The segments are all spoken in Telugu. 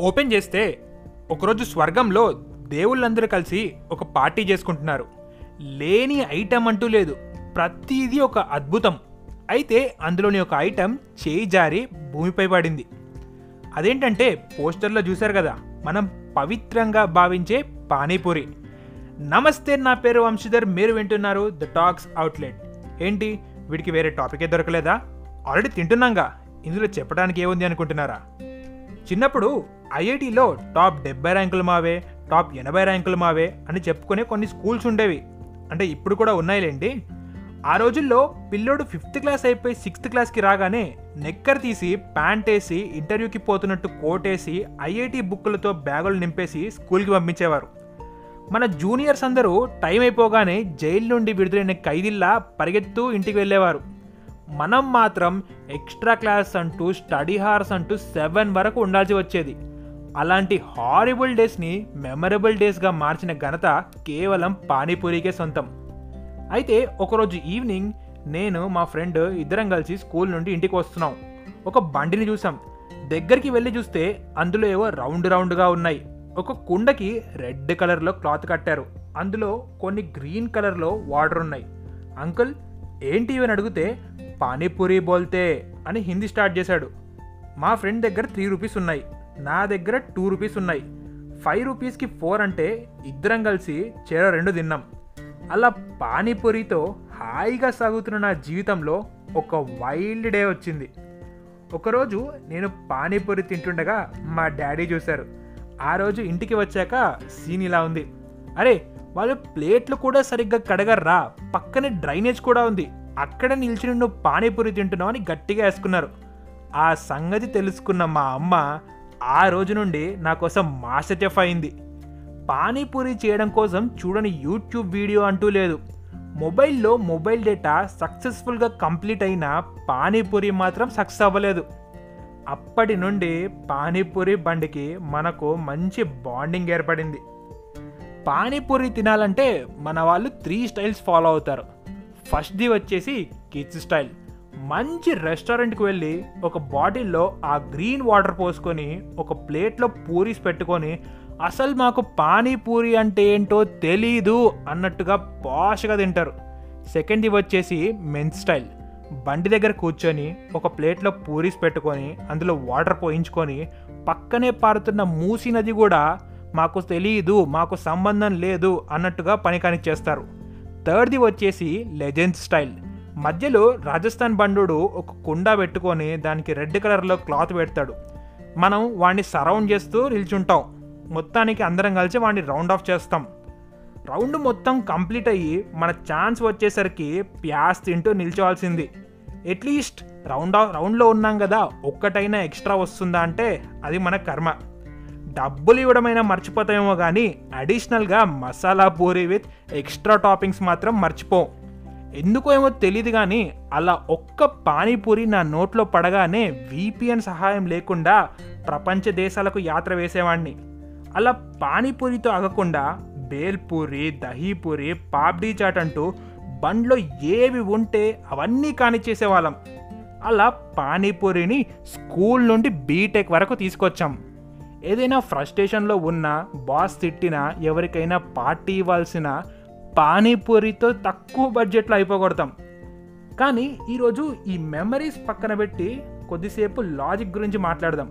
ఓపెన్ చేస్తే ఒకరోజు స్వర్గంలో దేవుళ్ళందరూ కలిసి ఒక పార్టీ చేసుకుంటున్నారు. లేని ఐటెం అంటూ లేదు. ప్రతిదీ ఒక అద్భుతం. అయితే అందులోని ఒక ఐటెం చేయి జారి భూమిపై పడింది. అదేంటంటే పోస్టర్లో చూశారు కదా మనం పవిత్రంగా భావించే పానీపూరి. నమస్తే నా పేరు వంశీధర్ మీరు వింటున్నారు ద టాక్స్ అవుట్లెట్. ఏంటి? వీడికి వేరే టాపికే దొరకలేదా? ఆల్రెడీ తింటున్నాంగా. ఇందులో చెప్పడానికి ఏముంది అనుకుంటున్నారా? చిన్నప్పుడు ఐఐటిలో టాప్ డెబ్బై ర్యాంకులు మావే టాప్ ఎనభై ర్యాంకులు మావే అని చెప్పుకునే కొన్ని స్కూల్స్ ఉండేవి. అంటే ఇప్పుడు కూడా ఉన్నాయిలేండి. ఆ రోజుల్లో పిల్లోడు ఫిఫ్త్ క్లాస్ అయిపోయి సిక్స్త్ క్లాస్కి రాగానే నెక్కర్ తీసి ప్యాంట్ వేసి ఇంటర్వ్యూకి పోతున్నట్టు కోట్ వేసి ఐఐటి బుక్కులతో బ్యాగులు నింపేసి స్కూల్కి పంపించేవారు. మన జూనియర్స్ అందరూ టైం అయిపోగానే జైలు నుండి విడుదలైన ఖైదీల్లా పరిగెత్తూ ఇంటికి వెళ్ళేవారు. మనం మాత్రం ఎక్స్ట్రా క్లాస్ అంటూ స్టడీ హార్స్ అంటూ సెవెన్ వరకు ఉండాల్సి వచ్చేది. అలాంటి హారిబుల్ డేస్ని మెమరబుల్ డేస్గా మార్చిన ఘనత కేవలం పానీపూరికే సొంతం. అయితే ఒకరోజు ఈవినింగ్ నేను మా ఫ్రెండ్ ఇద్దరం కలిసి స్కూల్ నుండి ఇంటికి వస్తున్నాం. ఒక బండిని చూసాం. దగ్గరికి వెళ్ళి చూస్తే అందులో ఏవో రౌండ్ రౌండ్గా ఉన్నాయి. ఒక కుండకి రెడ్ కలర్లో క్లాత్ కట్టారు. అందులో కొన్ని గ్రీన్ కలర్లో వాటర్ ఉన్నాయి. అంకుల్ ఏంటి ఇవని అడిగితే పానీపూరి బోల్తే అని హిందీ స్టార్ట్ చేశాడు. మా ఫ్రెండ్ దగ్గర త్రీ రూపీస్ ఉన్నాయి. నా దగ్గర టూ రూపీస్ ఉన్నాయి. ఫైవ్ రూపీస్కి ఫోర్ అంటే ఇద్దరం కలిసి చెర రెండు తిన్నాం. అలా పానీపూరితో హాయిగా సాగుతున్న నా జీవితంలో ఒక వైల్డ్ డే వచ్చింది. ఒకరోజు నేను పానీపూరి తింటుండగా మా డాడీ చూశారు. ఆ రోజు ఇంటికి వచ్చాక సీన్ ఇలా ఉంది. అరే వాళ్ళు ప్లేట్లు కూడా సరిగ్గా కడగర్రా. పక్కనే డ్రైనేజ్ కూడా ఉంది. అక్కడ నిల్చుని నువ్వు పానీపూరి తింటున్నావు అని గట్టిగా వేసుకున్నారు. ఆ సంగతి తెలుసుకున్న మా అమ్మ ఆ రోజు నుండి నా కోసం మాస్టర్ చెఫ్ అయింది. పానీపూరి చేయడం కోసం చూడని యూట్యూబ్ వీడియో అంటూ లేదు. మొబైల్లో మొబైల్ డేటా సక్సెస్ఫుల్గా కంప్లీట్ అయిన పానీపూరి మాత్రం సక్సెస్ అవ్వలేదు. అప్పటి నుండి పానీపూరి బండికి మనకు మంచి బాండింగ్ ఏర్పడింది. పానీపూరి తినాలంటే మన వాళ్ళు త్రీ స్టైల్స్ ఫాలో అవుతారు. ఫస్ట్ది వచ్చేసి కిడ్స్ స్టైల్. మంచి రెస్టారెంట్కి వెళ్ళి ఒక బాటిల్లో ఆ గ్రీన్ వాటర్ పోసుకొని ఒక ప్లేట్లో పూరీస్ పెట్టుకొని అసలు మాకు పానీపూరి అంటే ఏంటో తెలీదు అన్నట్టుగా పాష్గా తింటారు. సెకండ్ది వచ్చేసి మెన్స్ స్టైల్. బండి దగ్గర కూర్చొని ఒక ప్లేట్లో పూరీస్ పెట్టుకొని అందులో వాటర్ పోయించుకొని పక్కనే పారుతున్న మూసి నది కూడా మాకు తెలియదు మాకు సంబంధం లేదు అన్నట్టుగా పని కానిచ్చేస్తారు థర్డ్ది వచ్చేసి లెజెండ్ స్టైల్. మధ్యలో రాజస్థాన్ బండుడు ఒక కుండ పెట్టుకొని దానికి రెడ్ కలర్లో క్లాత్ పెడతాడు. మనం వాడిని సరౌండ్ చేస్తూ నిల్చుంటాం. మొత్తానికి అందరం కలిసి వాడిని రౌండ్ ఆఫ్ చేస్తాం. రౌండ్ మొత్తం కంప్లీట్ అయ్యి మన ఛాన్స్ వచ్చేసరికి ప్యాస్ తింటూ నిల్చోవాల్సింది. అట్లీస్ట్ రౌండ్ ఆఫ్ రౌండ్లో ఉన్నాం కదా ఒక్కటైనా ఎక్స్ట్రా వస్తుందా అంటే అది మన కర్మ. డబ్బులు ఇవ్వడమైనా మర్చిపోతామేమో కానీ అడిషనల్గా masala puri with extra toppings మాత్రం మర్చిపోం. ఎందుకో ఏమో తెలియదు కానీ అలా ఒక్క పానీపూరి నా నోట్లో పడగానే విపిఎన్ సహాయం లేకుండా ప్రపంచ దేశాలకు యాత్ర వేసేవాడిని అలా పానీపూరితో ఆగకుండా బేల్పూరి దహీపూరి పాప్డీ చాట్ అంటూ బండ్లో ఏవి ఉంటే అవన్నీ కానిచ్చేసేవాళ్ళం. అలా పానీపూరిని స్కూల్ నుండి బీటెక్ వరకు తీసుకొచ్చాం. ఏదైనా ఫ్రస్ట్రేషన్లో ఉన్న బాస్ తిట్టినా ఎవరికైనా పార్టీ ఇవ్వాల్సిన పానీపూరితో తక్కువ బడ్జెట్లో అయిపోగొడతాం. కానీ ఈరోజు ఈ మెమరీస్ పక్కన పెట్టి కొద్దిసేపు లాజిక్ గురించి మాట్లాడదాం.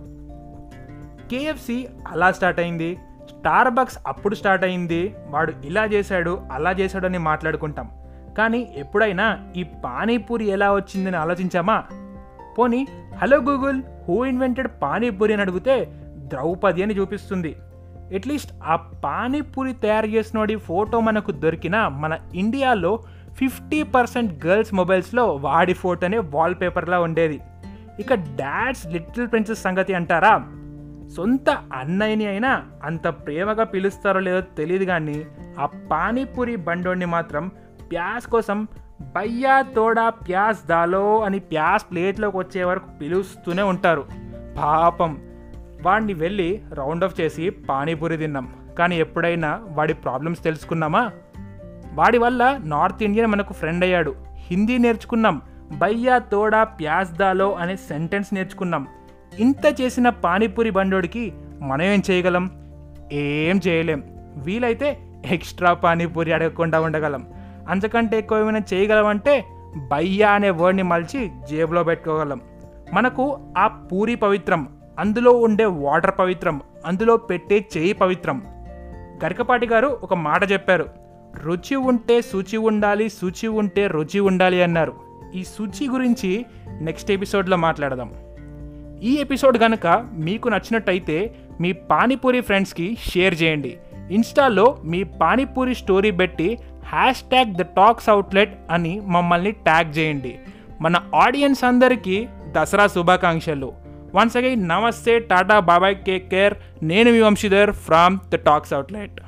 కేఎఫ్సి అలా స్టార్ట్ అయింది స్టార్ బక్స్ అప్పుడు స్టార్ట్ అయింది వాడు ఇలా చేశాడు అలా చేశాడు అని మాట్లాడుకుంటాం. కానీ ఎప్పుడైనా ఈ పానీపూరి ఎలా వచ్చిందని ఆలోచించామా? పోనీ hello Google who invented panipuri అని అడిగితే ద్రౌపది అని చూపిస్తుంది అట్లీస్ట్ ఆ పానీపూరి తయారు చేసినోడి ఫోటో మనకు దొరికిన మన ఇండియాలో ఫిఫ్టీ పర్సెంట్ గర్ల్స్ మొబైల్స్లో వాడి ఫోటోనే వాల్పేపర్లా ఉండేది. ఇక డాడ్స్ లిటిల్ ప్రిన్సెస్ సంగతి అంటారా? సొంత అన్నయ్యని అయినా అంత ప్రేమగా పిలుస్తారో లేదో తెలియదు కానీ ఆ పానీపూరి బండోడిని మాత్రం ప్యాస్ కోసం బయ్యా తోడా ప్యాస్ దాలో అని ప్యాస్ ప్లేట్లోకి వచ్చే వరకు పిలుస్తూనే ఉంటారు. పాపం. వాడిని వెళ్ళి రౌండ్ ఆఫ్ చేసి పానీపూరి తిన్నాం. కానీ ఎప్పుడైనా వాడి ప్రాబ్లమ్స్ తెలుసుకున్నామా? వాడి వల్ల నార్త్ ఇండియన్ మనకు ఫ్రెండ్ అయ్యాడు. హిందీ నేర్చుకున్నాం. బయ్యా తోడా ప్యాస్ దాలో అనే సెంటెన్స్ నేర్చుకున్నాం. ఇంత చేసిన పానీపూరి బండోడికి మనం ఏం చేయగలం? ఏం చేయలేం. వీలైతే ఎక్స్ట్రా పానీపూరి అడగకుండా ఉండగలం. అంతకంటే ఎక్కువ ఏమైనా చేయగలమంటే బయ్యా అనే వర్డ్ని మలిచి జేబులో పెట్టుకోగలం. మనకు ఆ పూరి పవిత్రం. అందులో ఉండే వాటర్ పవిత్రం అందులో పెట్టే చేయి పవిత్రం. గరికపాటి గారు ఒక మాట చెప్పారు రుచి ఉంటే శుచి ఉండాలి శుచి ఉంటే రుచి ఉండాలి అన్నారు. ఈ శుచి గురించి నెక్స్ట్ ఎపిసోడ్లో మాట్లాడదాం. ఈ ఎపిసోడ్ కనుక మీకు నచ్చినట్టయితే మీ పానీపూరి ఫ్రెండ్స్కి షేర్ చేయండి. ఇన్స్టాలో మీ పానీపూరి స్టోరీ పెట్టి hash tag the talks outlet అని మమ్మల్ని ట్యాగ్ చేయండి. మన ఆడియన్స్ అందరికీ దసరా శుభాకాంక్షలు. వన్స్ అగైన్ నమస్తే టాటా బాబాయ్ కేక్ కేర్ నేను మీ Vamshidhar from the talks outlet